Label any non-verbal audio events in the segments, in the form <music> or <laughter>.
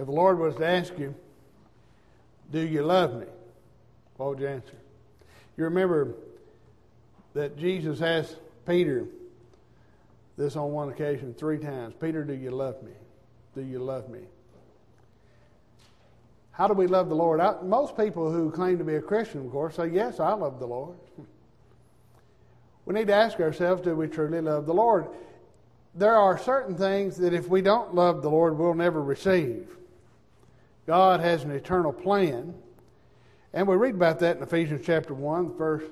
If the Lord was to ask you, Do you love me? What would you answer? You remember that Jesus asked Peter this on one occasion three times Peter, do you love me? Do you love me? How do we love the Lord? I, most people who claim to be a Christian, of course, say, Yes, I love the Lord. <laughs> We need to ask ourselves, do we truly love the Lord? There are certain things that if we don't love the Lord, we'll never receive. God has an eternal plan. And we read about that in Ephesians chapter 1, the first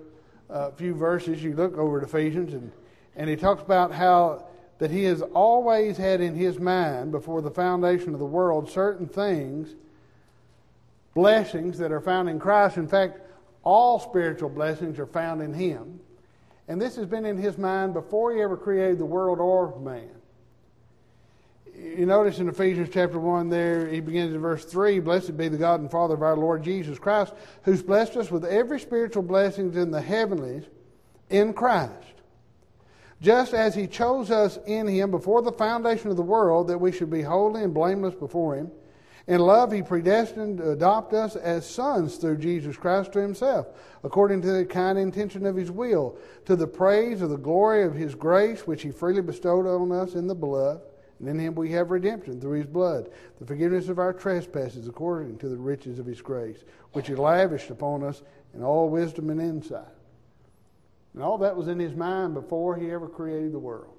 uh, few verses. You look over at Ephesians, and, and he talks about how that he has always had in his mind, before the foundation of the world, certain things, blessings that are found in Christ. In fact, all spiritual blessings are found in him. And this has been in his mind before he ever created the world or man. You notice in Ephesians chapter 1 there, he begins in verse 3 Blessed be the God and Father of our Lord Jesus Christ, who's blessed us with every spiritual blessings in the heavenlies in Christ. Just as he chose us in him before the foundation of the world, that we should be holy and blameless before him. In love, he predestined to adopt us as sons through Jesus Christ to himself, according to the kind intention of his will, to the praise of the glory of his grace, which he freely bestowed on us in the beloved. And in him we have redemption through his blood, the forgiveness of our trespasses, according to the riches of his grace, which he lavished upon us in all wisdom and insight. And all that was in his mind before he ever created the world.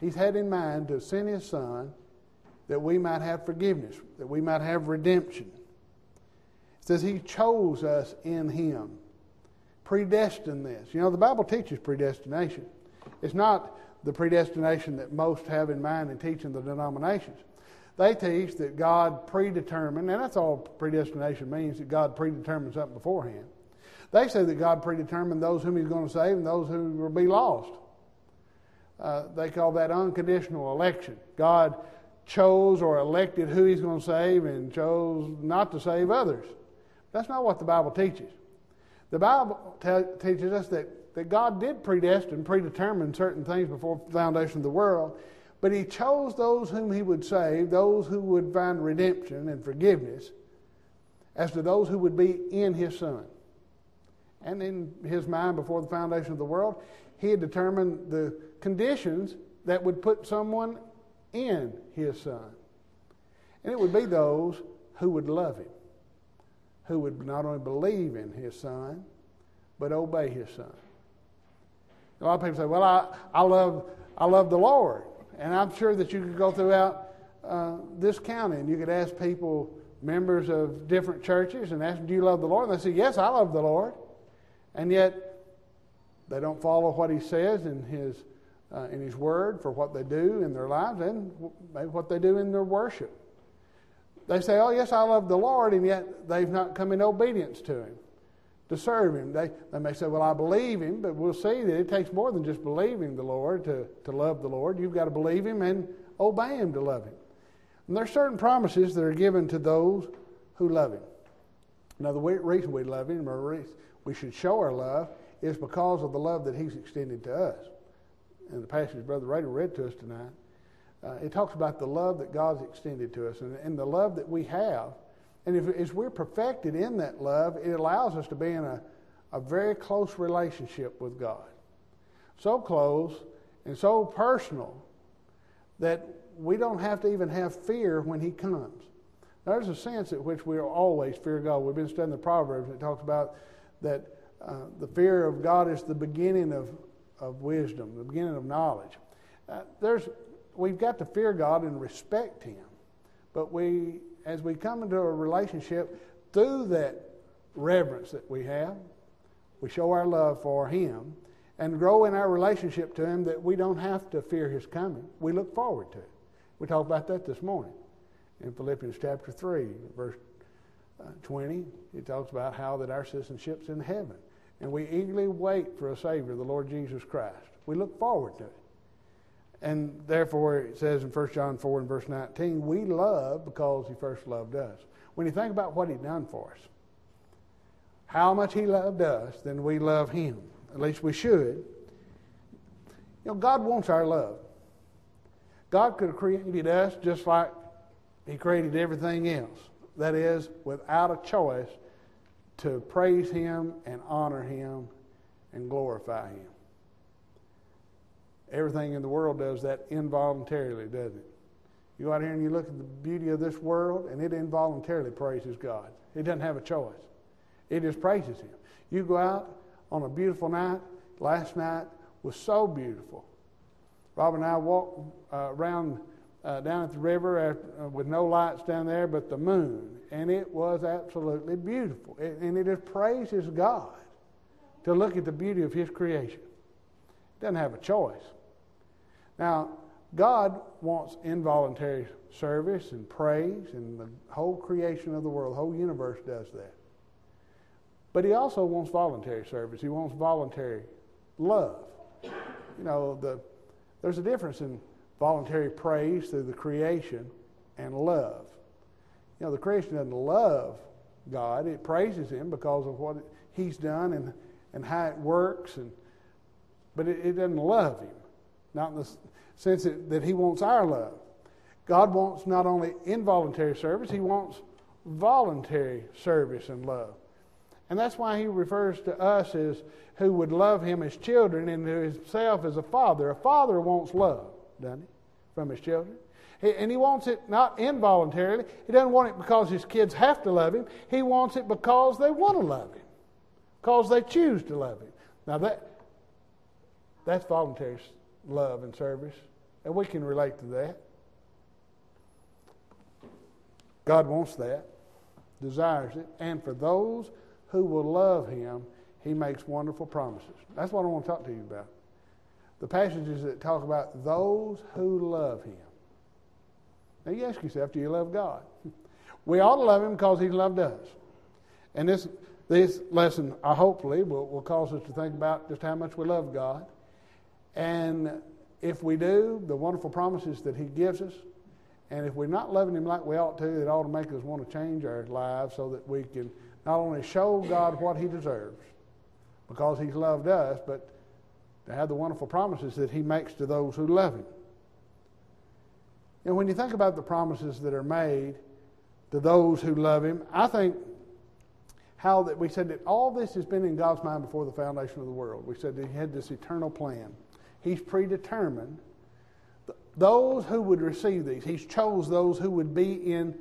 He's had in mind to send his son that we might have forgiveness, that we might have redemption. It says He chose us in Him, predestined this. You know, the Bible teaches predestination. It's not the predestination that most have in mind in teaching the denominations. They teach that God predetermined, and that's all predestination means, that God predetermined something beforehand. They say that God predetermined those whom He's going to save and those who will be lost. Uh, they call that unconditional election. God chose or elected who he's going to save and chose not to save others. That's not what the Bible teaches. The Bible teaches us that, that God did predestine, predetermine certain things before the foundation of the world, but he chose those whom he would save, those who would find redemption and forgiveness, as to those who would be in his Son. And in his mind, before the foundation of the world, he had determined the conditions that would put someone in his son. And it would be those who would love him, who would not only believe in his son, but obey his son. A lot of people say, Well, I, I, love, I love the Lord. And I'm sure that you could go throughout uh, this county and you could ask people, members of different churches, and ask them, Do you love the Lord? And they say, Yes, I love the Lord. And yet, they don't follow what he says in his uh, in His Word for what they do in their lives and what they do in their worship. They say, Oh, yes, I love the Lord, and yet they've not come in obedience to Him, to serve Him. They, they may say, Well, I believe Him, but we'll see that it takes more than just believing the Lord to, to love the Lord. You've got to believe Him and obey Him to love Him. And there are certain promises that are given to those who love Him. Now, the reason we love Him, or we should show our love, is because of the love that He's extended to us in the passage Brother Rader read to us tonight, uh, it talks about the love that God's extended to us and, and the love that we have. And if, as we're perfected in that love, it allows us to be in a, a very close relationship with God. So close and so personal that we don't have to even have fear when He comes. There's a sense in which we always fear God. We've been studying the Proverbs, and it talks about that uh, the fear of God is the beginning of, of wisdom, the beginning of knowledge. Uh, there's, we've got to fear God and respect Him. But we, as we come into a relationship through that reverence that we have, we show our love for Him and grow in our relationship to Him that we don't have to fear His coming. We look forward to it. We talked about that this morning in Philippians chapter 3, verse uh, 20. It talks about how that our citizenship's in heaven and we eagerly wait for a Savior, the Lord Jesus Christ. We look forward to it. And therefore, it says in 1 John 4 and verse 19, we love because He first loved us. When you think about what He done for us, how much He loved us, then we love Him. At least we should. You know, God wants our love. God could have created us just like He created everything else. That is, without a choice, to praise Him and honor Him and glorify Him. Everything in the world does that involuntarily, doesn't it? You go out here and you look at the beauty of this world, and it involuntarily praises God. It doesn't have a choice. It just praises Him. You go out on a beautiful night. Last night was so beautiful. Rob and I walked uh, around uh, down at the river after, uh, with no lights down there but the moon, and it was absolutely beautiful. It, and it just praises God to look at the beauty of His creation. It doesn't have a choice. Now, God wants involuntary service and praise, and the whole creation of the world, the whole universe does that. But He also wants voluntary service. He wants voluntary love. You know, the, there's a difference in voluntary praise through the creation and love. You know, the creation doesn't love God, it praises Him because of what He's done and, and how it works, and, but it, it doesn't love Him. Not in the sense that, that He wants our love. God wants not only involuntary service, He wants voluntary service and love. And that's why He refers to us as who would love Him as children and to Himself as a father. A father wants love, doesn't he, from his children? And he wants it not involuntarily. He doesn't want it because his kids have to love him. He wants it because they want to love him, because they choose to love him. Now that that's voluntary love and service. And we can relate to that. God wants that, desires it, and for those who will love Him, He makes wonderful promises. That's what I want to talk to you about. The passages that talk about those who love Him. Now you ask yourself, do you love God? <laughs> We ought to love Him because He loved us. And this, this lesson, uh, hopefully, will, will cause us to think about just how much we love God. And if we do, the wonderful promises that He gives us, and if we're not loving Him like we ought to, it ought to make us want to change our lives so that we can not only show God what He deserves because He's loved us, but to have the wonderful promises that He makes to those who love Him. And when you think about the promises that are made to those who love Him, I think how that we said that all this has been in God's mind before the foundation of the world. We said that He had this eternal plan. He's predetermined those who would receive these. He's chose those who would be in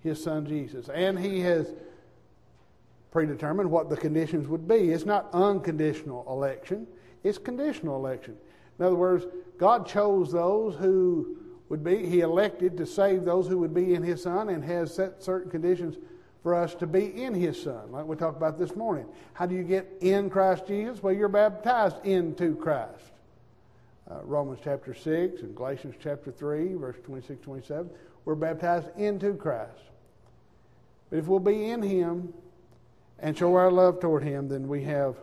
His Son Jesus. And He has predetermined what the conditions would be. It's not unconditional election, it's conditional election. In other words, God chose those who would be, He elected to save those who would be in His Son and has set certain conditions for us to be in His Son, like we talked about this morning. How do you get in Christ Jesus? Well, you're baptized into Christ uh, Romans chapter 6 and Galatians chapter 3, verse 26, 27. We're baptized into Christ. But if we'll be in Him and show our love toward Him, then we have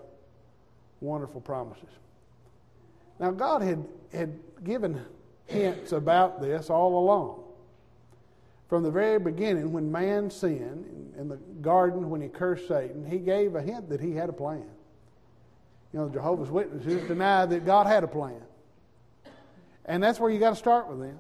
wonderful promises. Now, God had, had given hints about this all along. From the very beginning, when man sinned in the garden, when he cursed Satan, he gave a hint that he had a plan. You know, Jehovah's Witnesses deny that God had a plan. And that's where you got to start with them.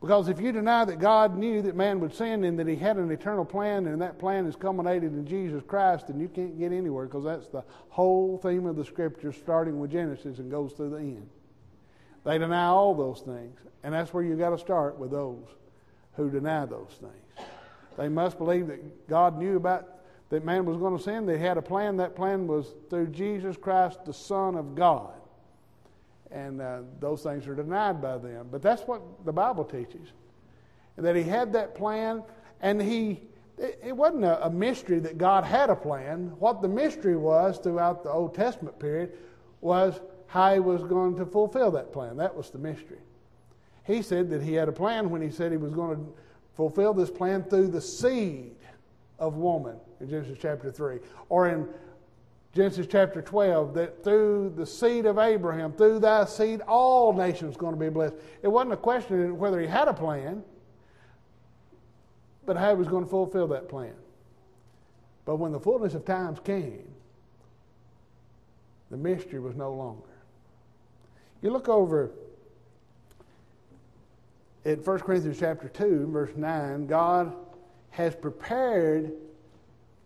Because if you deny that God knew that man would sin and that he had an eternal plan and that plan is culminated in Jesus Christ, then you can't get anywhere because that's the whole theme of the scripture starting with Genesis and goes through the end. They deny all those things. And that's where you got to start with those who deny those things. They must believe that God knew about that man was going to sin. They had a plan. That plan was through Jesus Christ, the Son of God and uh, those things are denied by them. But that's what the Bible teaches. And that he had that plan, and he, it, it wasn't a, a, mystery that God had a plan. What the mystery was throughout the Old Testament period was how he was going to fulfill that plan. That was the mystery. He said that he had a plan when he said he was going to fulfill this plan through the seed of woman in Genesis chapter 3. Or in Genesis chapter 12, that through the seed of Abraham, through thy seed, all nations going to be blessed. It wasn't a question whether he had a plan, but how he was going to fulfill that plan. But when the fullness of times came, the mystery was no longer. You look over in 1 Corinthians chapter 2, verse 9, God has prepared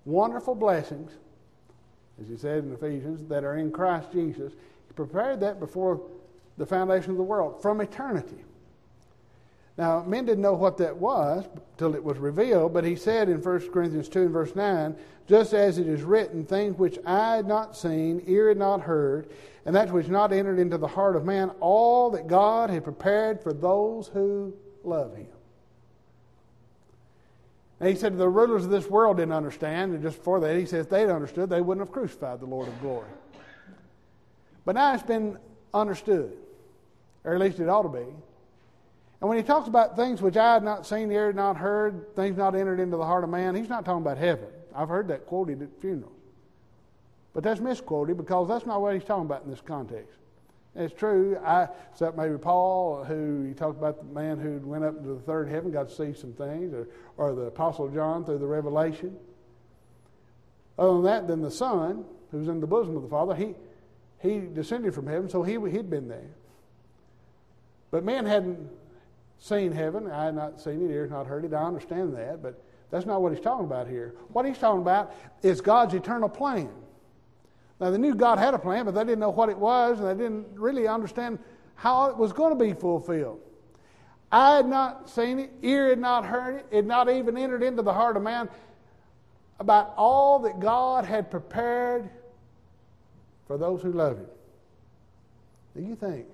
wonderful blessings, as he said in Ephesians, that are in Christ Jesus. He prepared that before the foundation of the world from eternity. Now, men didn't know what that was till it was revealed, but he said in 1 Corinthians 2 and verse 9, just as it is written, things which eye had not seen, ear had not heard, and that which not entered into the heart of man, all that God had prepared for those who love him. And he said the rulers of this world didn't understand, and just before that, he says they'd understood, they wouldn't have crucified the Lord of glory. But now it's been understood, or at least it ought to be. And when he talks about things which eye had not seen, ear had not heard, things not entered into the heart of man, he's not talking about heaven. I've heard that quoted at funerals. But that's misquoted because that's not what he's talking about in this context. It's true. I, except maybe Paul, who he talked about the man who went up into the third heaven, got to see some things, or, or the Apostle John through the revelation. Other than that, then the Son, who's in the bosom of the Father, he, he descended from heaven, so he, he'd been there. But man hadn't seen heaven. Eye had not seen it, ears not heard it. I understand that, but that's not what he's talking about here. What he's talking about is God's eternal plan. Now, they knew God had a plan, but they didn't know what it was, and they didn't really understand how it was going to be fulfilled. Eye had not seen it, ear had not heard it, it had not even entered into the heart of man about all that God had prepared for those who love Him. Do you think,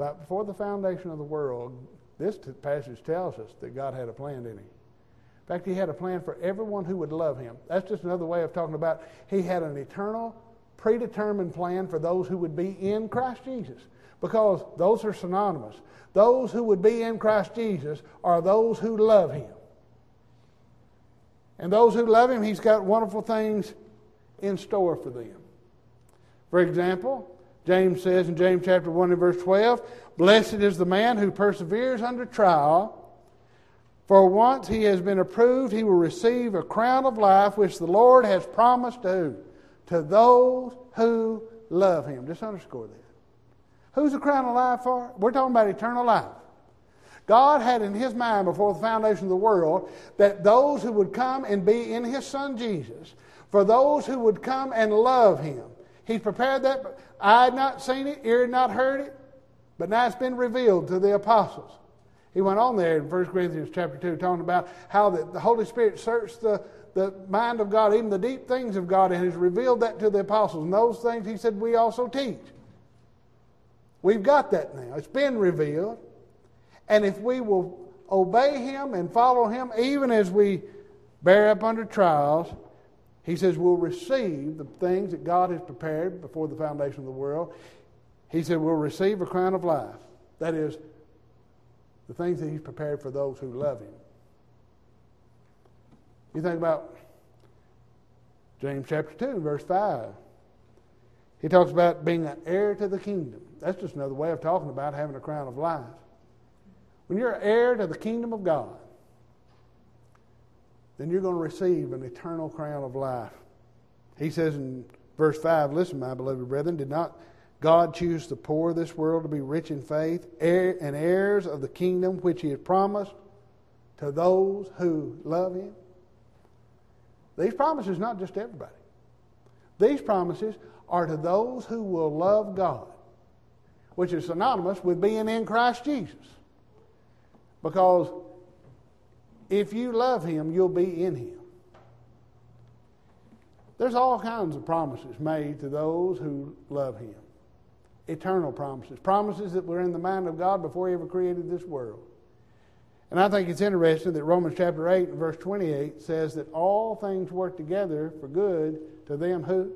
about before the foundation of the world, this passage tells us that God had a plan, didn't He? In fact, He had a plan for everyone who would love Him. That's just another way of talking about He had an eternal, predetermined plan for those who would be in Christ Jesus. Because those are synonymous. Those who would be in Christ Jesus are those who love Him. And those who love Him, He's got wonderful things in store for them. For example, James says in James chapter 1 and verse 12, Blessed is the man who perseveres under trial, for once he has been approved, he will receive a crown of life which the Lord has promised to To those who love him. Just underscore that. Who's the crown of life for? We're talking about eternal life. God had in his mind before the foundation of the world that those who would come and be in his son Jesus, for those who would come and love him, he prepared that. Eye had not seen it, ear had not heard it, but now it's been revealed to the apostles. He went on there in 1 Corinthians chapter 2, talking about how the, the Holy Spirit searched the, the mind of God, even the deep things of God, and has revealed that to the apostles. And those things, he said, we also teach. We've got that now. It's been revealed. And if we will obey him and follow him, even as we bear up under trials, he says we'll receive the things that God has prepared before the foundation of the world. He said we'll receive a crown of life. That is, the things that He's prepared for those who love Him. You think about James chapter 2, verse 5. He talks about being an heir to the kingdom. That's just another way of talking about having a crown of life. When you're an heir to the kingdom of God, then you're going to receive an eternal crown of life. He says in verse 5 Listen, my beloved brethren, did not God choose the poor of this world to be rich in faith and heirs of the kingdom which He has promised to those who love Him? These promises not just to everybody. These promises are to those who will love God, which is synonymous with being in Christ Jesus. Because if you love him, you'll be in him. There's all kinds of promises made to those who love him. Eternal promises. Promises that were in the mind of God before he ever created this world. And I think it's interesting that Romans chapter 8 and verse 28 says that all things work together for good to them who?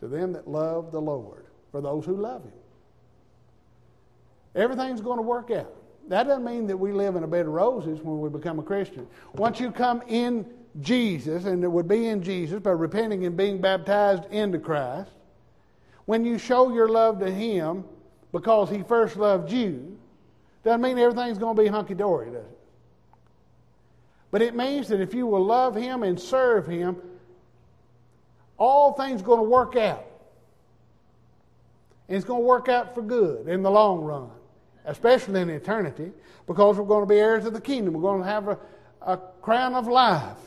To them that love the Lord, for those who love him. Everything's going to work out. That doesn't mean that we live in a bed of roses when we become a Christian. Once you come in Jesus, and it would be in Jesus by repenting and being baptized into Christ, when you show your love to Him because He first loved you, doesn't mean everything's going to be hunky dory, does it? But it means that if you will love Him and serve Him, all things are going to work out. And it's going to work out for good in the long run. especially in eternity, because we're going to be heirs of the kingdom. We're going to have a, a crown of life.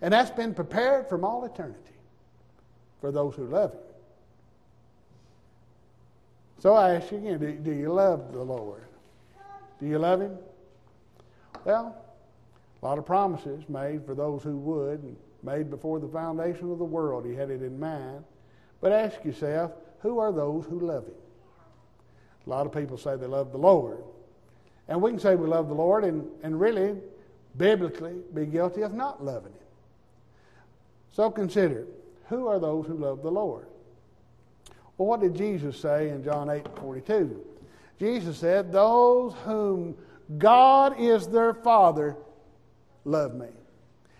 And that's been prepared from all eternity for those who love Him. So I ask you again do, do you love the Lord? Do you love Him? Well, a lot of promises made for those who would, and made before the foundation of the world. He had it in mind. But ask yourself, who are those who love Him? A lot of people say they love the Lord. And we can say we love the Lord and, and really, biblically, be guilty of not loving Him. So consider who are those who love the Lord? Well, what did Jesus say in John 8 42? Jesus said, Those whom God is their Father love me.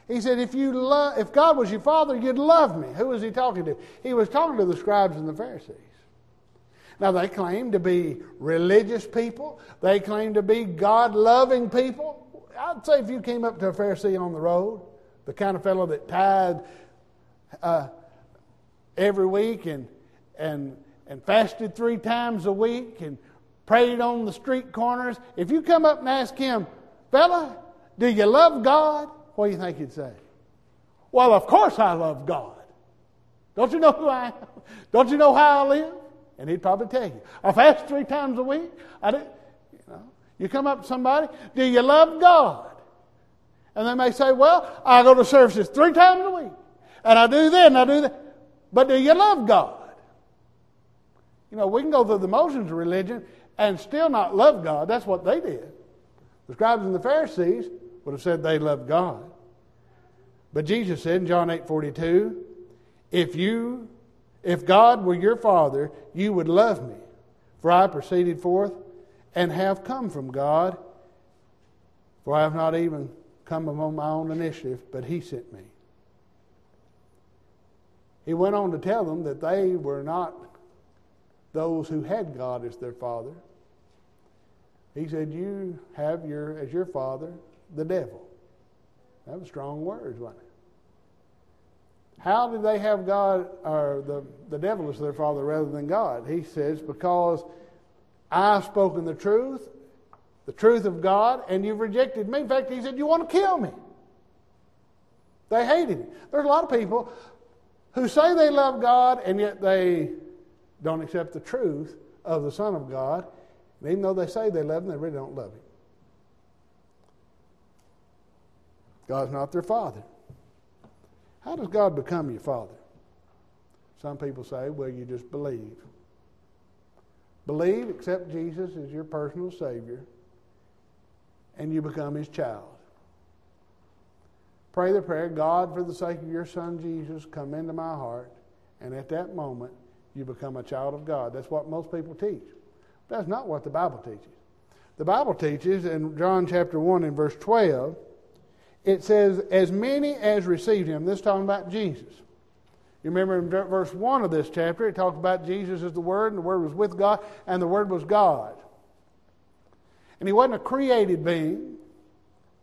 He said, if, you love, if God was your Father, you'd love me. Who was he talking to? He was talking to the scribes and the Pharisees. Now, they claim to be religious people, they claim to be God loving people. I'd say if you came up to a Pharisee on the road, the kind of fellow that tithed uh, every week and, and, and fasted three times a week and prayed on the street corners, if you come up and ask him, fella, do you love God? What do you think he'd say? Well, of course I love God. Don't you know who I am? <laughs> Don't you know how I live? And he'd probably tell you. I fast three times a week. I you know. You come up to somebody, do you love God? And they may say, Well, I go to services three times a week. And I do this and I do that. But do you love God? You know, we can go through the motions of religion and still not love God. That's what they did. The scribes and the Pharisees would have said they loved God. But Jesus said in John 8 42, if you if God were your father, you would love me. For I proceeded forth and have come from God. For I have not even come upon my own initiative, but he sent me. He went on to tell them that they were not those who had God as their father. He said, You have your as your father the devil. That was strong words, wasn't it? How did they have God or the, the devil as their father rather than God? He says, Because I've spoken the truth, the truth of God, and you've rejected me. In fact, he said, You want to kill me. They hated him. There's a lot of people who say they love God and yet they don't accept the truth of the Son of God. Even though they say they love him, they really don't love him. God's not their father. How does God become your father? Some people say, well, you just believe. Believe, accept Jesus as your personal Savior, and you become His child. Pray the prayer God, for the sake of your Son Jesus, come into my heart, and at that moment, you become a child of God. That's what most people teach. That's not what the Bible teaches. The Bible teaches in John chapter 1 and verse 12 it says, as many as received him. This talking about Jesus. You remember in verse 1 of this chapter, it talks about Jesus as the Word, and the Word was with God, and the Word was God. And he wasn't a created being.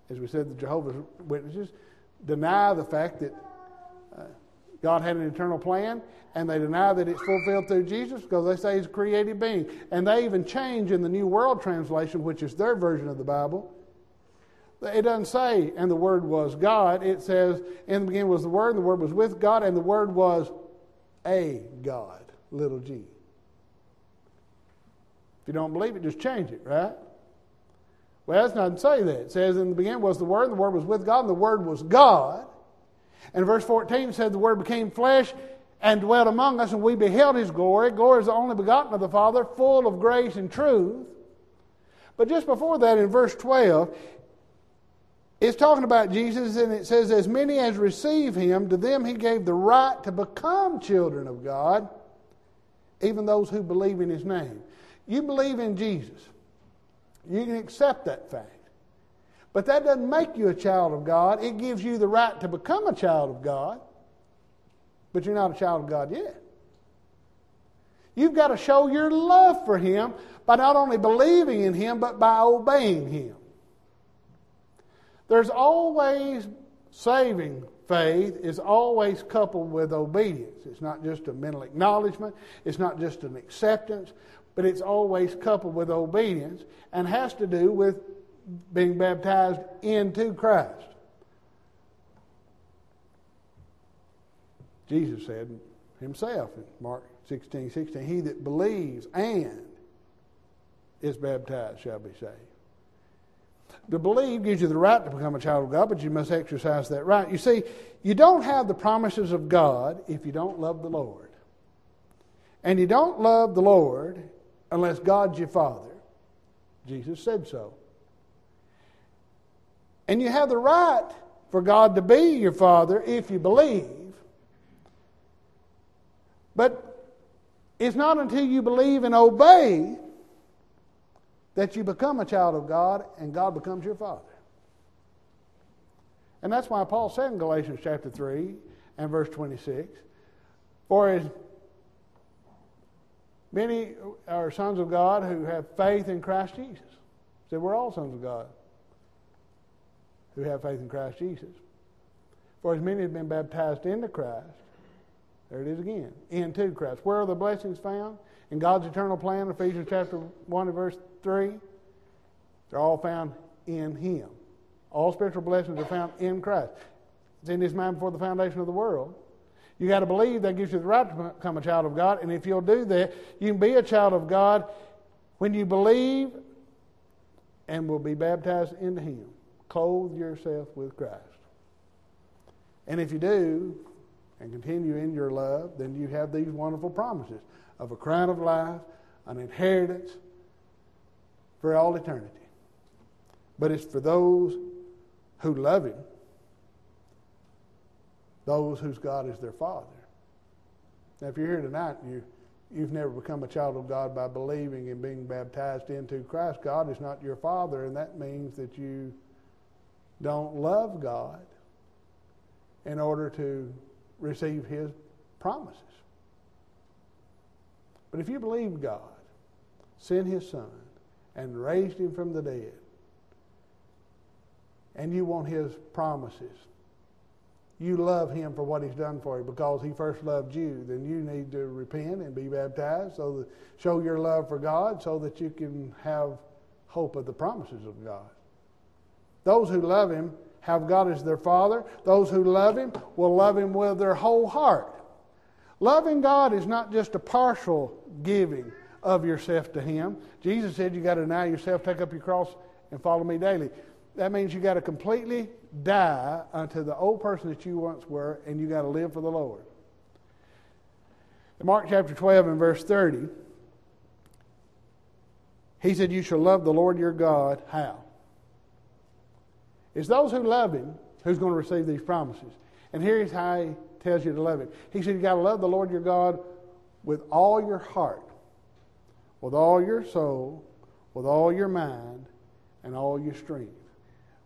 As we said, the Jehovah's Witnesses deny the fact that God had an eternal plan, and they deny that it's fulfilled through Jesus because they say he's a created being. And they even change in the New World Translation, which is their version of the Bible, it doesn't say, and the Word was God. It says, in the beginning was the Word, and the Word was with God, and the Word was a God, little g. If you don't believe it, just change it, right? Well, it doesn't say that. It says, in the beginning was the Word, and the Word was with God, and the Word was God. And verse 14 said, the Word became flesh and dwelt among us, and we beheld His glory. Glory is the only begotten of the Father, full of grace and truth. But just before that, in verse 12, it's talking about Jesus, and it says, As many as receive him, to them he gave the right to become children of God, even those who believe in his name. You believe in Jesus, you can accept that fact. But that doesn't make you a child of God. It gives you the right to become a child of God, but you're not a child of God yet. You've got to show your love for him by not only believing in him, but by obeying him. There's always saving faith is always coupled with obedience. It's not just a mental acknowledgement, it's not just an acceptance, but it's always coupled with obedience and has to do with being baptized into Christ. Jesus said himself in Mark 16 16, He that believes and is baptized shall be saved. To believe gives you the right to become a child of God, but you must exercise that right. You see, you don't have the promises of God if you don't love the Lord. And you don't love the Lord unless God's your Father. Jesus said so. And you have the right for God to be your Father if you believe. But it's not until you believe and obey that you become a child of God and God becomes your Father. And that's why Paul said in Galatians chapter 3 and verse 26 For as many are sons of God who have faith in Christ Jesus. Said we're all sons of God who have faith in Christ Jesus. For as many have been baptized into Christ, there it is again, into Christ. Where are the blessings found? In God's eternal plan, Ephesians chapter 1 and verse 3. They're all found in Him. All spiritual blessings are found in Christ. It's in His mind before the foundation of the world. You got to believe that gives you the right to become a child of God. And if you'll do that, you can be a child of God when you believe and will be baptized into Him. Clothe yourself with Christ. And if you do, and continue in your love, then you have these wonderful promises of a crown of life, an inheritance for all eternity. But it's for those who love Him, those whose God is their Father. Now, if you're here tonight and you, you've never become a child of God by believing and being baptized into Christ, God is not your Father, and that means that you don't love God in order to receive His promises. But if you believe God sent His Son and raised Him from the dead, and you want His promises, you love Him for what He's done for you because He first loved you, then you need to repent and be baptized so that show your love for God so that you can have hope of the promises of God. Those who love Him have God as their Father. Those who love Him will love Him with their whole heart. Loving God is not just a partial giving of yourself to Him. Jesus said you got to deny yourself, take up your cross, and follow me daily. That means you got to completely die unto the old person that you once were, and you got to live for the Lord. In Mark chapter 12 and verse 30, he said, You shall love the Lord your God. How? It's those who love him who's going to receive these promises. And here's how he tells you to love him. He said, You got to love the Lord your God with all your heart, with all your soul, with all your mind, and all your strength.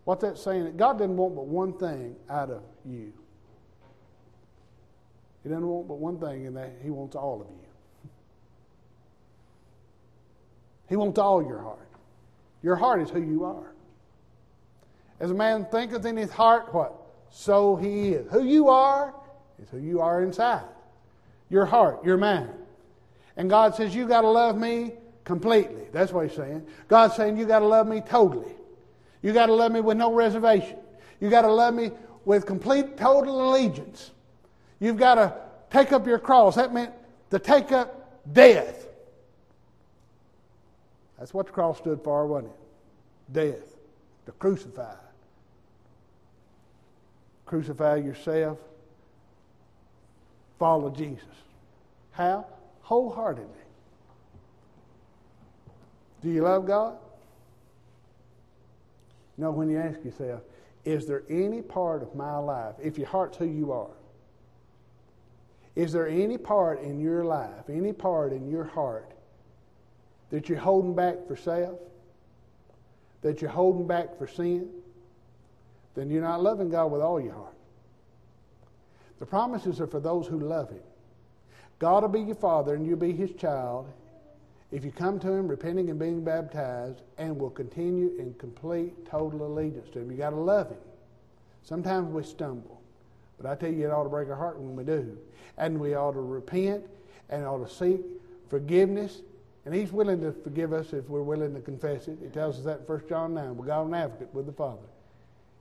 What's that saying? God doesn't want but one thing out of you. He doesn't want but one thing, and that He wants all of you. He wants all your heart. Your heart is who you are. As a man thinketh in his heart, what? So he is. Who you are is who you are inside. Your heart, your mind. And God says, You got to love me completely. That's what he's saying. God's saying, You got to love me totally. You got to love me with no reservation. You got to love me with complete, total allegiance. You've got to take up your cross. That meant to take up death. That's what the cross stood for, wasn't it? Death. To crucify crucify yourself, follow Jesus. How? Wholeheartedly. Do you love God? You know, when you ask yourself, is there any part of my life, if your heart's who you are, is there any part in your life, any part in your heart that you're holding back for self? That you're holding back for sin? Then you're not loving God with all your heart. The promises are for those who love Him. God will be your Father and you'll be His child if you come to Him repenting and being baptized and will continue in complete, total allegiance to Him. you got to love Him. Sometimes we stumble, but I tell you, it ought to break our heart when we do. And we ought to repent and ought to seek forgiveness And He's willing to forgive us if we're willing to confess it. He tells us that in 1 John 9. We got an advocate with the Father.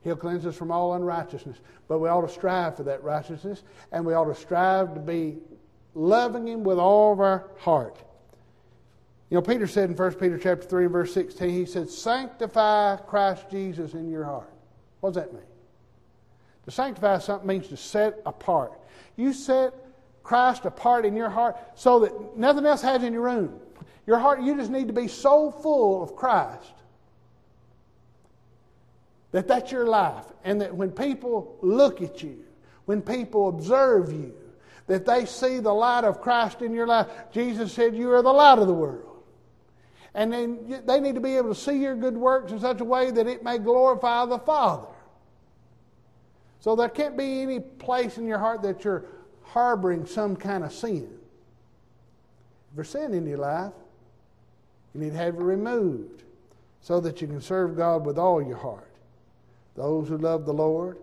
He'll cleanse us from all unrighteousness. But we ought to strive for that righteousness, and we ought to strive to be loving Him with all of our heart. You know, Peter said in 1 Peter chapter 3 and verse 16, he said, Sanctify Christ Jesus in your heart. What does that mean? To sanctify something means to set apart. You set Christ apart in your heart so that nothing else has in your room. Your heart, you just need to be so full of Christ that that's your life. And that when people look at you, when people observe you, that they see the light of Christ in your life. Jesus said, You are the light of the world. And then they need to be able to see your good works in such a way that it may glorify the Father. So there can't be any place in your heart that you're harboring some kind of sin. If there's sin in your life, you need to have it removed so that you can serve God with all your heart. Those who love the Lord,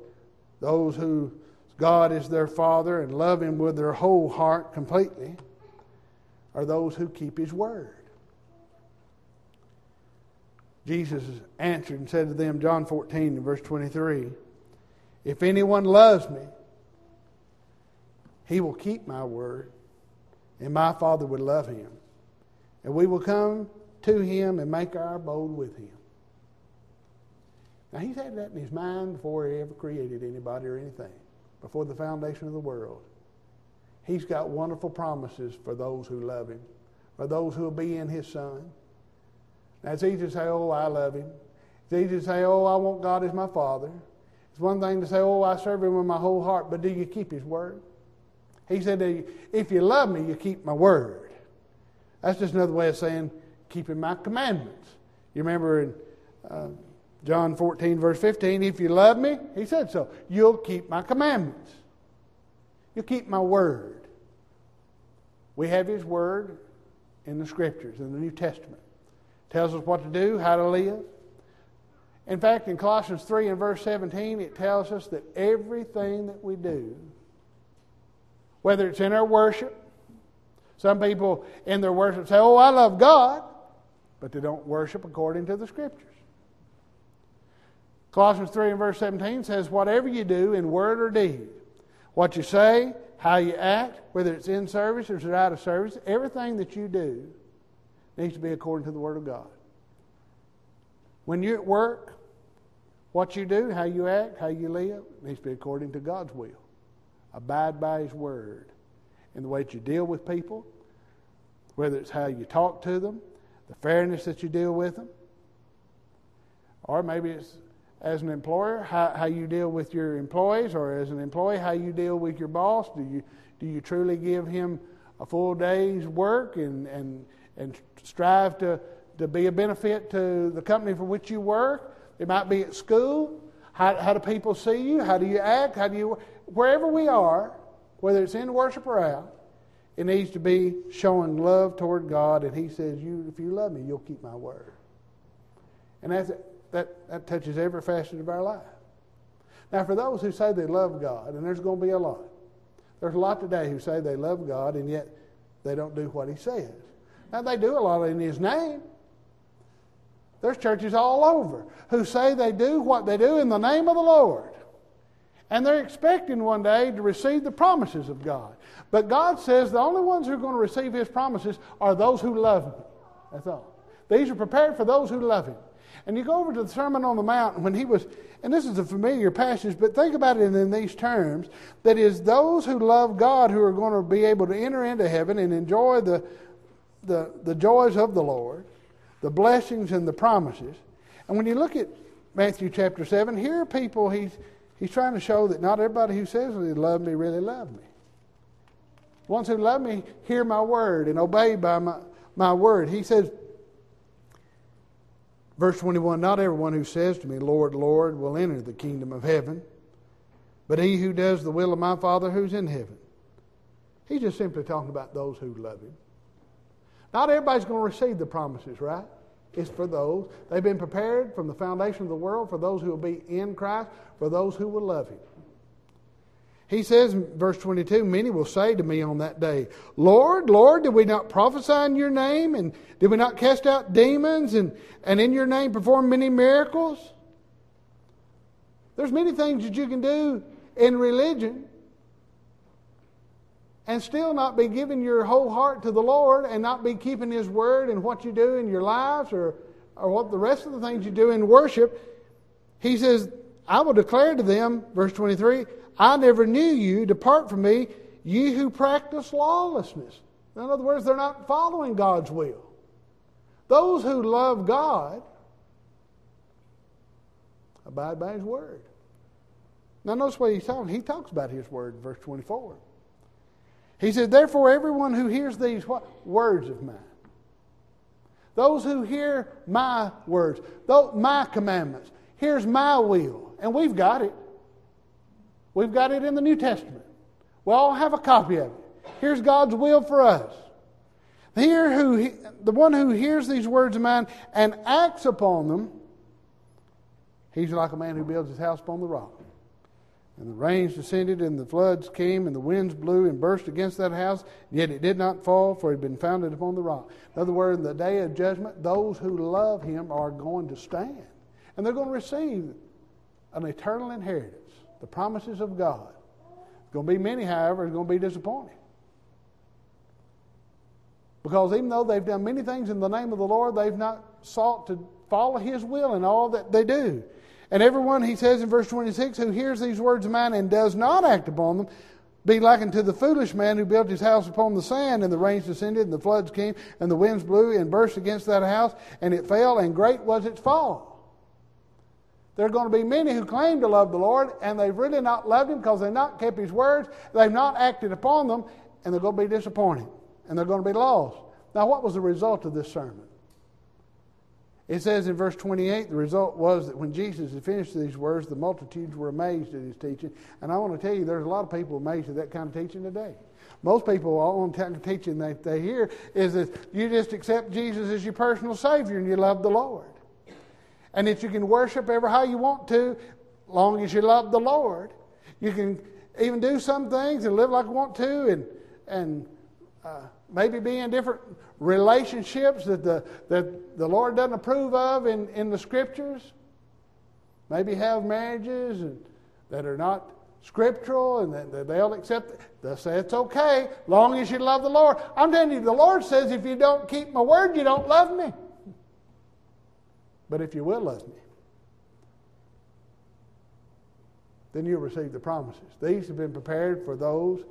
those who God is their Father and love Him with their whole heart completely, are those who keep His word. Jesus answered and said to them, John 14, verse 23, If anyone loves me, he will keep my word, and my Father will love him. And we will come to him and make our abode with him. Now, he's had that in his mind before he ever created anybody or anything, before the foundation of the world. He's got wonderful promises for those who love him, for those who will be in his Son. Now, it's easy to say, oh, I love him. It's easy to say, oh, I want God as my Father. It's one thing to say, oh, I serve him with my whole heart, but do you keep his word? He said, if you love me, you keep my word. That's just another way of saying keeping my commandments. You remember in uh, John 14, verse 15, if you love me, he said so, you'll keep my commandments. You'll keep my word. We have his word in the scriptures, in the New Testament tells us what to do, how to live. In fact, in Colossians 3 and verse 17, it tells us that everything that we do, whether it's in our worship, some people in their worship say, Oh, I love God, but they don't worship according to the Scriptures. Colossians 3 and verse 17 says, Whatever you do in word or deed, what you say, how you act, whether it's in service or it's out of service, everything that you do needs to be according to the Word of God. When you're at work, what you do, how you act, how you live, needs to be according to God's will. Abide by His Word. In the way that you deal with people, whether it's how you talk to them, the fairness that you deal with them, or maybe it's as an employer, how, how you deal with your employees, or as an employee, how you deal with your boss. Do you, do you truly give him a full day's work and, and, and strive to, to be a benefit to the company for which you work. It might be at school. How, how do people see you? How do you act? How do you, wherever we are, whether it's in worship or out, it needs to be showing love toward God. And He says, "You, if you love me, you'll keep my word." And that's, that that touches every facet of our life. Now, for those who say they love God, and there's going to be a lot, there's a lot today who say they love God and yet they don't do what He says. Now, they do a lot in His name. There's churches all over who say they do what they do in the name of the Lord. And they're expecting one day to receive the promises of God. But God says the only ones who are going to receive His promises are those who love Him. That's all. These are prepared for those who love Him. And you go over to the Sermon on the Mount when he was, and this is a familiar passage, but think about it in these terms that is, those who love God who are going to be able to enter into heaven and enjoy the the, the joys of the Lord, the blessings and the promises. And when you look at Matthew chapter 7, here are people he's, he's trying to show that not everybody who says they love me really love me. Ones who love me hear my word and obey by my, my word. He says, verse 21 Not everyone who says to me, Lord, Lord, will enter the kingdom of heaven, but he who does the will of my Father who's in heaven. He's just simply talking about those who love him. Not everybody's going to receive the promises, right? It's for those. They've been prepared from the foundation of the world for those who will be in Christ, for those who will love Him. He says verse 22 Many will say to me on that day, Lord, Lord, did we not prophesy in your name? And did we not cast out demons and, and in your name perform many miracles? There's many things that you can do in religion and still not be giving your whole heart to the Lord and not be keeping His word and what you do in your lives or, or what the rest of the things you do in worship. He says, I will declare to them, verse 23, I never knew you. Depart from me, ye who practice lawlessness. In other words, they're not following God's will. Those who love God abide by His word. Now, notice what he's talking. He talks about His word in verse 24. He said, Therefore, everyone who hears these words of mine, those who hear my words, my commandments, here's my will, and we've got it. We've got it in the New Testament. We all have a copy of it. Here's God's will for us. Here, who the one who hears these words of mine and acts upon them, he's like a man who builds his house upon the rock. And the rains descended, and the floods came, and the winds blew and burst against that house, yet it did not fall, for it had been founded upon the rock. In other words, in the day of judgment, those who love him are going to stand. And they're going to receive an eternal inheritance the promises of God. There's going to be many, however, are going to be disappointed. Because even though they've done many things in the name of the Lord, they've not sought to follow His will in all that they do. And everyone, he says in verse 26, who hears these words of mine and does not act upon them, be likened to the foolish man who built his house upon the sand, and the rains descended, and the floods came, and the winds blew and burst against that house, and it fell, and great was its fall. There are going to be many who claim to love the Lord, and they've really not loved Him because they've not kept His words, they've not acted upon them, and they're going to be disappointed, and they're going to be lost. Now, what was the result of this sermon? It says in verse 28 the result was that when Jesus had finished these words, the multitudes were amazed at his teaching. And I want to tell you, there's a lot of people amazed at that kind of teaching today. Most people, all the kind of teaching that they hear is that you just accept Jesus as your personal Savior and you love the Lord and that you can worship ever how you want to, long as you love the Lord. You can even do some things and live like you want to, and and uh, maybe be in different relationships that the that the Lord doesn't approve of in, in the Scriptures. Maybe have marriages and, that are not scriptural and that they'll accept it. They'll say it's okay, long as you love the Lord. I'm telling you, the Lord says if you don't keep my word, you don't love me. But if you will love me, then you'll receive the promises. These have been prepared for those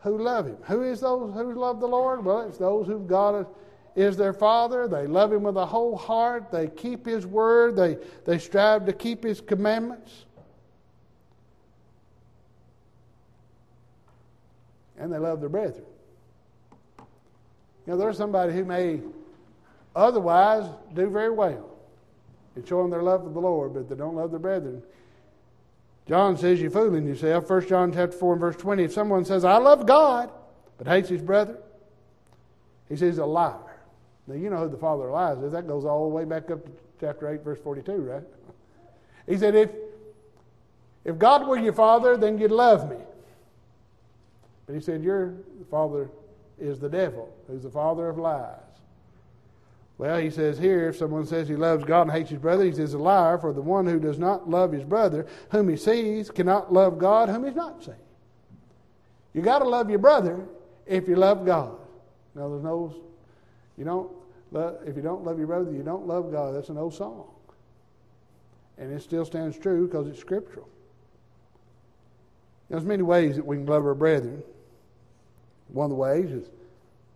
who love him. Who is those who love the Lord? Well, it's those who God is their father. They love him with a whole heart. They keep his word. They, they strive to keep his commandments. And they love their brethren. You know, there's somebody who may otherwise do very well and showing their love for the Lord, but they don't love their brethren. John says you're fooling yourself. 1 John chapter 4 and verse 20. If someone says, I love God, but hates his brother, he says he's a liar. Now, you know who the father of lies is. That goes all the way back up to chapter 8, verse 42, right? He said, if, if God were your father, then you'd love me. But he said, Your father is the devil, who's the father of lies. Well, he says here, if someone says he loves God and hates his brother, he says a liar, for the one who does not love his brother, whom he sees, cannot love God, whom he's not seen. You got to love your brother if you love God. Now, there's no, you don't, if you don't love your brother, you don't love God. That's an old song. And it still stands true because it's scriptural. There's many ways that we can love our brethren. One of the ways is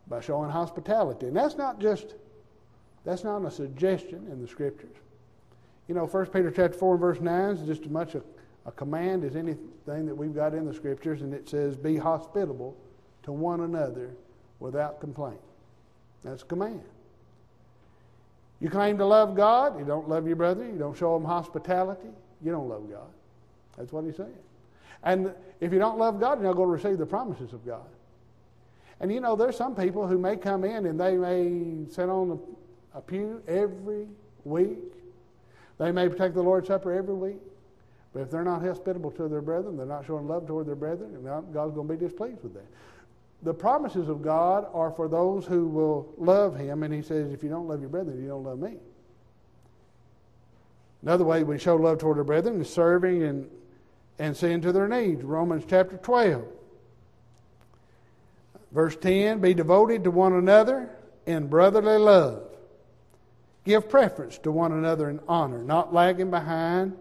by showing hospitality. And that's not just that's not a suggestion in the scriptures. You know, 1 Peter chapter 4 and verse 9 is just as much a, a command as anything that we've got in the scriptures, and it says, Be hospitable to one another without complaint. That's a command. You claim to love God, you don't love your brother, you don't show him hospitality, you don't love God. That's what he's saying. And if you don't love God, you're not going to receive the promises of God. And you know, there's some people who may come in and they may sit on the a pew every week. They may take the Lord's Supper every week. But if they're not hospitable to their brethren, they're not showing love toward their brethren, and God's going to be displeased with that. The promises of God are for those who will love Him, and He says, if you don't love your brethren, you don't love me. Another way we show love toward our brethren is serving and, and seeing to their needs. Romans chapter 12. Verse 10 Be devoted to one another in brotherly love. Give preference to one another in honor, not lagging behind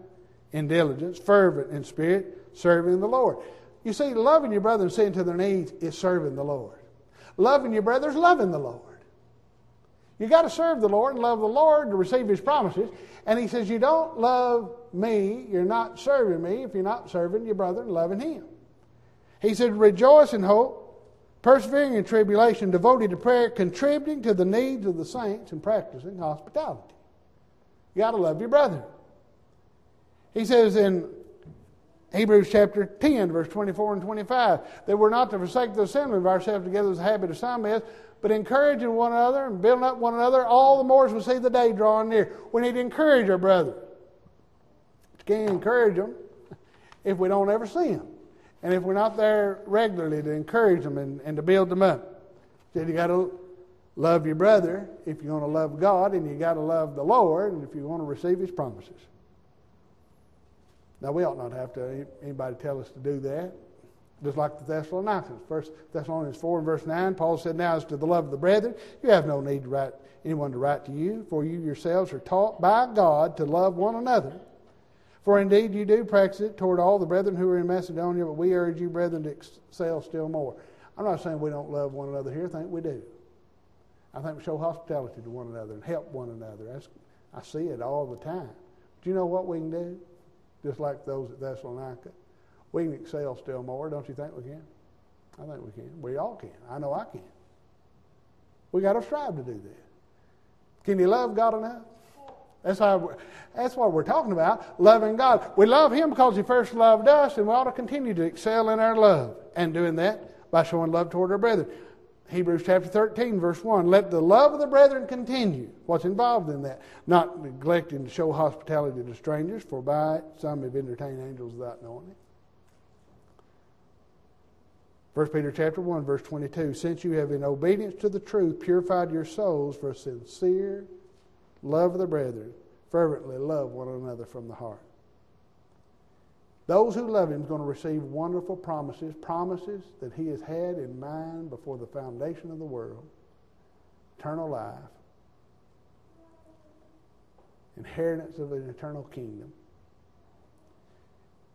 in diligence, fervent in spirit, serving the Lord. You see, loving your brother and seeing to their needs is serving the Lord. Loving your brother is loving the Lord. You got to serve the Lord and love the Lord to receive His promises. And He says, You don't love me, you're not serving me if you're not serving your brother and loving Him. He said, Rejoice in hope, persevering in tribulation, devoted to prayer, contributing to the needs of the saints, and practicing hospitality. You got to love your brother. He says in Hebrews chapter 10, verse 24 and 25, that we're not to forsake the assembly of ourselves together as a habit of some is, but encouraging one another and building up one another, all the more as we see the day drawing near. We need to encourage our brother. We can't encourage them if we don't ever see them. And if we're not there regularly to encourage them and, and to build them up. Said you got to love your brother if you're going to love God, and you got to love the Lord, and if you want to receive His promises. Now, we ought not have to anybody tell us to do that, just like the Thessalonians. First Thessalonians 4 and verse 9, Paul said, Now as to the love of the brethren, you have no need to write anyone to write to you, for you yourselves are taught by God to love one another. For indeed you do practice it toward all the brethren who are in Macedonia, but we urge you, brethren, to excel still more. I'm not saying we don't love one another here. I think we do. I think we show hospitality to one another and help one another. That's, I see it all the time. Do you know what we can do? just like those at Thessalonica. We can excel still more, don't you think we can? I think we can. We all can. I know I can. We got to strive to do that. Can you love God enough? That's how. That's what we're talking about. Loving God. We love Him because He first loved us, and we ought to continue to excel in our love and doing that by showing love toward our brethren. Hebrews chapter 13, verse 1. Let the love of the brethren continue. What's involved in that? Not neglecting to show hospitality to strangers, for by it some have entertained angels without knowing it. 1 Peter chapter 1, verse 22. Since you have in obedience to the truth purified your souls for a sincere love the brethren, fervently love one another from the heart. Those who love him are going to receive wonderful promises, promises that he has had in mind before the foundation of the world eternal life, inheritance of an eternal kingdom.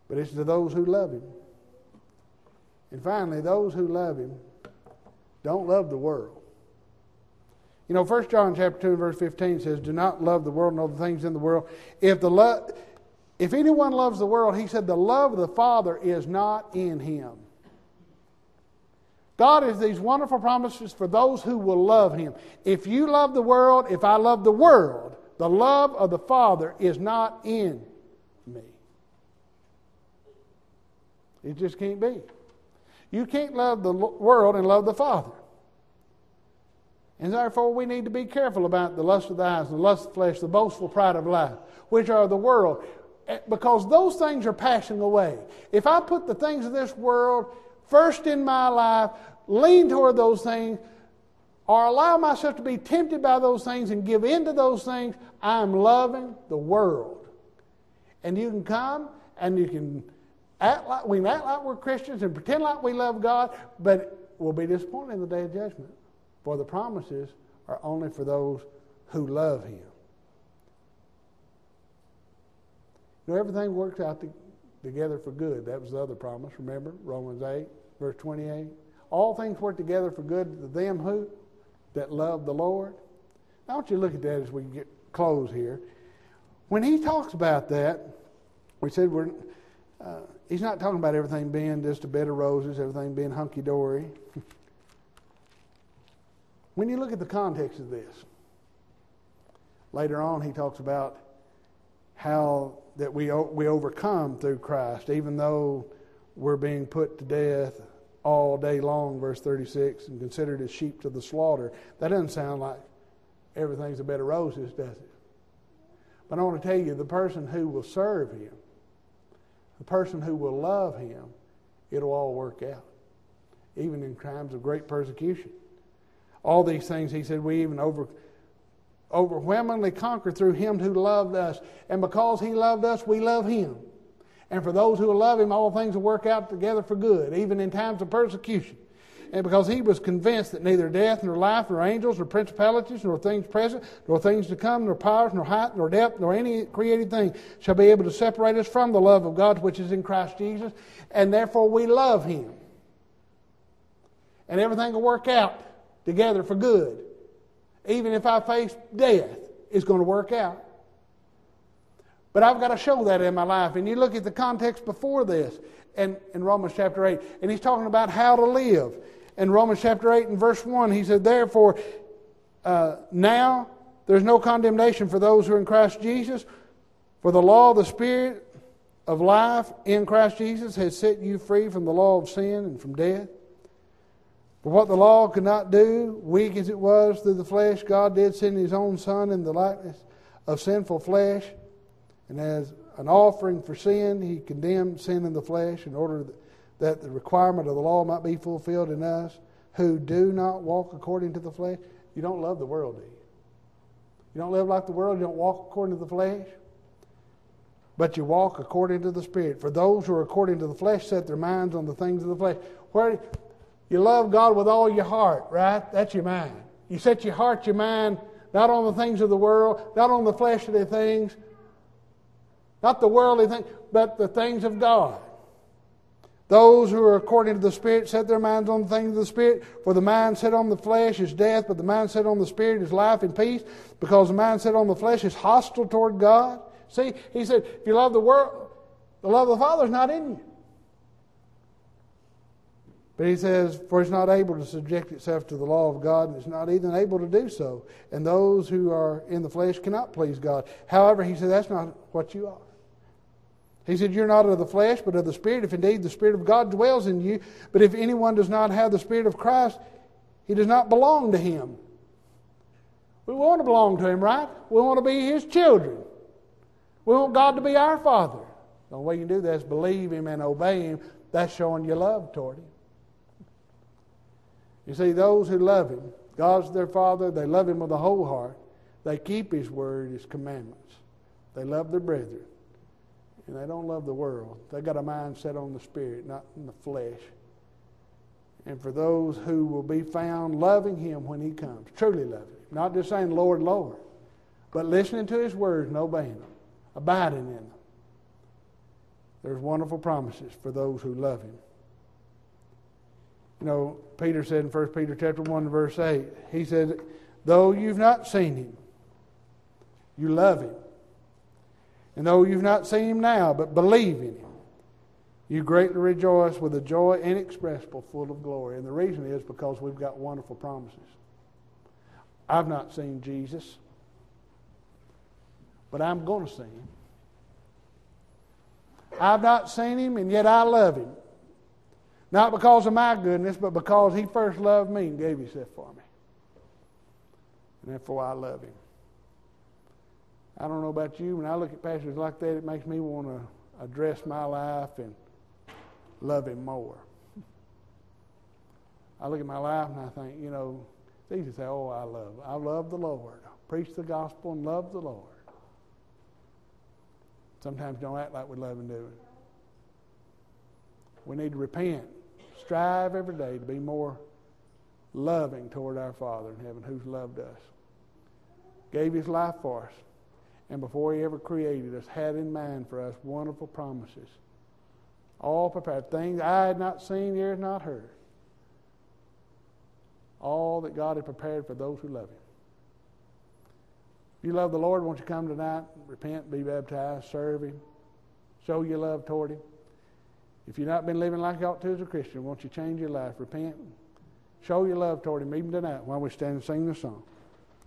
But it's to those who love him. And finally, those who love him don't love the world. You know, 1 John chapter 2 verse 15 says, Do not love the world nor the things in the world. If the love if anyone loves the world, he said, the love of the Father is not in him. God has these wonderful promises for those who will love him. If you love the world, if I love the world, the love of the Father is not in me. It just can't be. You can't love the world and love the Father. And therefore, we need to be careful about the lust of the eyes, the lust of the flesh, the boastful pride of life, which are the world. Eh, because those things are passing away. If I put the things of this world first in my life, lean toward those things, or allow myself to be tempted by those things and give in to those things, I'm loving the world. And you can come and you can act like we can act like we're Christians and pretend like we love God, but we'll be disappointed in the day of judgment. For the promises are only for those who love Him. You know, everything works out to, together for good. That was the other promise, remember? Romans 8, verse 28. All things work together for good to them who? That love the Lord. Now, I want you to look at that as we get close here. When he talks about that, we said we're, uh, he's not talking about everything being just a bed of roses, everything being hunky dory. <laughs> when you look at the context of this, later on he talks about how that we, we overcome through Christ, even though we're being put to death all day long, verse 36, and considered as sheep to the slaughter. That doesn't sound like everything's a bed of roses, does it? But I want to tell you, the person who will serve him the person who will love him, it'll all work out, even in times of great persecution. All these things, he said, we even over, overwhelmingly conquer through him who loved us. And because he loved us, we love him. And for those who love him, all things will work out together for good, even in times of persecution. And because he was convinced that neither death, nor life, nor angels, nor principalities, nor things present, nor things to come, nor powers, nor height, nor depth, nor any created thing shall be able to separate us from the love of God which is in Christ Jesus. And therefore we love him. And everything will work out together for good. Even if I face death, it's going to work out. But I've got to show that in my life. And you look at the context before this in, in Romans chapter 8, and he's talking about how to live. In Romans chapter 8 and verse 1, he said, Therefore, uh, now there's no condemnation for those who are in Christ Jesus, for the law of the Spirit of life in Christ Jesus has set you free from the law of sin and from death. For what the law could not do, weak as it was through the flesh, God did send his own Son in the likeness of sinful flesh. And as an offering for sin, he condemned sin in the flesh in order that the requirement of the law might be fulfilled in us who do not walk according to the flesh. You don't love the world, do you? You don't live like the world, you don't walk according to the flesh. But you walk according to the Spirit. For those who are according to the flesh set their minds on the things of the flesh. Where you love God with all your heart, right? That's your mind. You set your heart, your mind, not on the things of the world, not on the fleshly things, not the worldly things, but the things of God. Those who are according to the Spirit set their minds on the things of the Spirit. For the mind set on the flesh is death, but the mind set on the Spirit is life and peace, because the mind set on the flesh is hostile toward God. See, he said, if you love the world, the love of the Father is not in you. But he says, For it's not able to subject itself to the law of God, and it's not even able to do so. And those who are in the flesh cannot please God. However, he said, That's not what you are. He said, You're not of the flesh, but of the Spirit, if indeed the Spirit of God dwells in you. But if anyone does not have the Spirit of Christ, he does not belong to him. We want to belong to him, right? We want to be his children. We want God to be our Father. The only way you can do that is believe him and obey him. That's showing your love toward him. You see, those who love him, God's their Father, they love him with a whole heart. They keep his word, his commandments. They love their brethren and they don't love the world. They've got a mind set on the spirit, not in the flesh. And for those who will be found loving him when he comes, truly loving him, not just saying, Lord, Lord, but listening to his words and obeying them, abiding in them. There's wonderful promises for those who love him. You know, Peter said in 1 Peter chapter 1, verse 8, he said, Though you've not seen him, you love him. And though you've not seen him now, but believe in him, you greatly rejoice with a joy inexpressible, full of glory. And the reason is because we've got wonderful promises. I've not seen Jesus, but I'm going to see him. I've not seen him, and yet I love him. Not because of my goodness, but because he first loved me and gave himself for me. And therefore I love him. I don't know about you, when I look at passages like that, it makes me want to address my life and love Him more. I look at my life and I think, you know, it's easy to say, oh, I love. I love the Lord. Preach the gospel and love the Lord. Sometimes don't act like we love and do it. We need to repent. Strive every day to be more loving toward our Father in heaven who's loved us. Gave his life for us and before He ever created us, had in mind for us wonderful promises. All prepared. Things eye had not seen, ears not heard. All that God had prepared for those who love Him. If you love the Lord, won't you come tonight, repent, be baptized, serve Him, show your love toward Him? If you've not been living like you ought to as a Christian, won't you change your life, repent, show your love toward Him even tonight while we stand and sing the song?